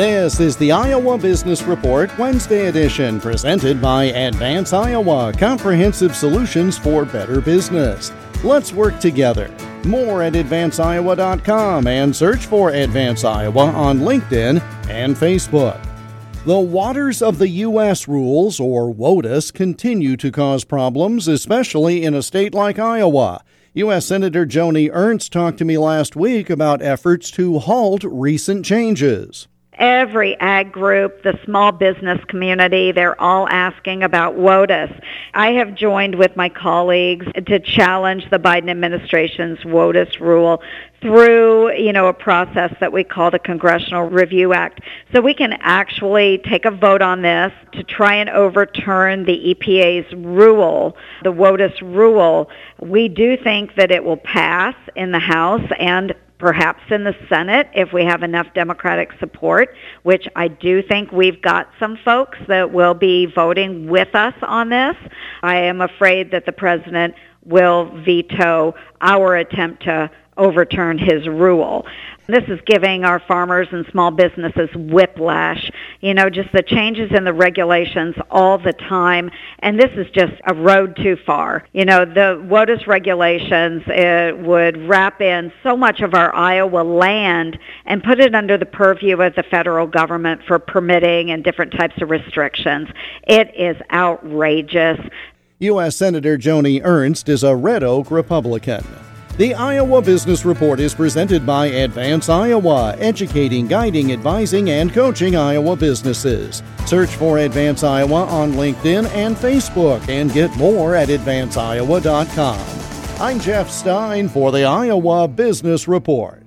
This is the Iowa Business Report Wednesday edition presented by Advance Iowa Comprehensive Solutions for Better Business. Let's work together. More at advanceiowa.com and search for Advance Iowa on LinkedIn and Facebook. The Waters of the U.S. rules, or WOTUS, continue to cause problems, especially in a state like Iowa. U.S. Senator Joni Ernst talked to me last week about efforts to halt recent changes every ag group, the small business community, they're all asking about WOTUS. I have joined with my colleagues to challenge the Biden administration's WOTUS rule through, you know, a process that we call the Congressional Review Act. So we can actually take a vote on this to try and overturn the EPA's rule, the WOTUS rule. We do think that it will pass in the House and perhaps in the Senate if we have enough Democratic support, which I do think we've got some folks that will be voting with us on this. I am afraid that the president will veto our attempt to overturn his rule. This is giving our farmers and small businesses whiplash, you know, just the changes in the regulations all the time. And this is just a road too far. You know, the WOTUS regulations it would wrap in so much of our Iowa land and put it under the purview of the federal government for permitting and different types of restrictions. It is outrageous. U.S. Senator Joni Ernst is a Red Oak Republican. The Iowa Business Report is presented by Advance Iowa, educating, guiding, advising, and coaching Iowa businesses. Search for Advance Iowa on LinkedIn and Facebook and get more at advanceiowa.com. I'm Jeff Stein for the Iowa Business Report.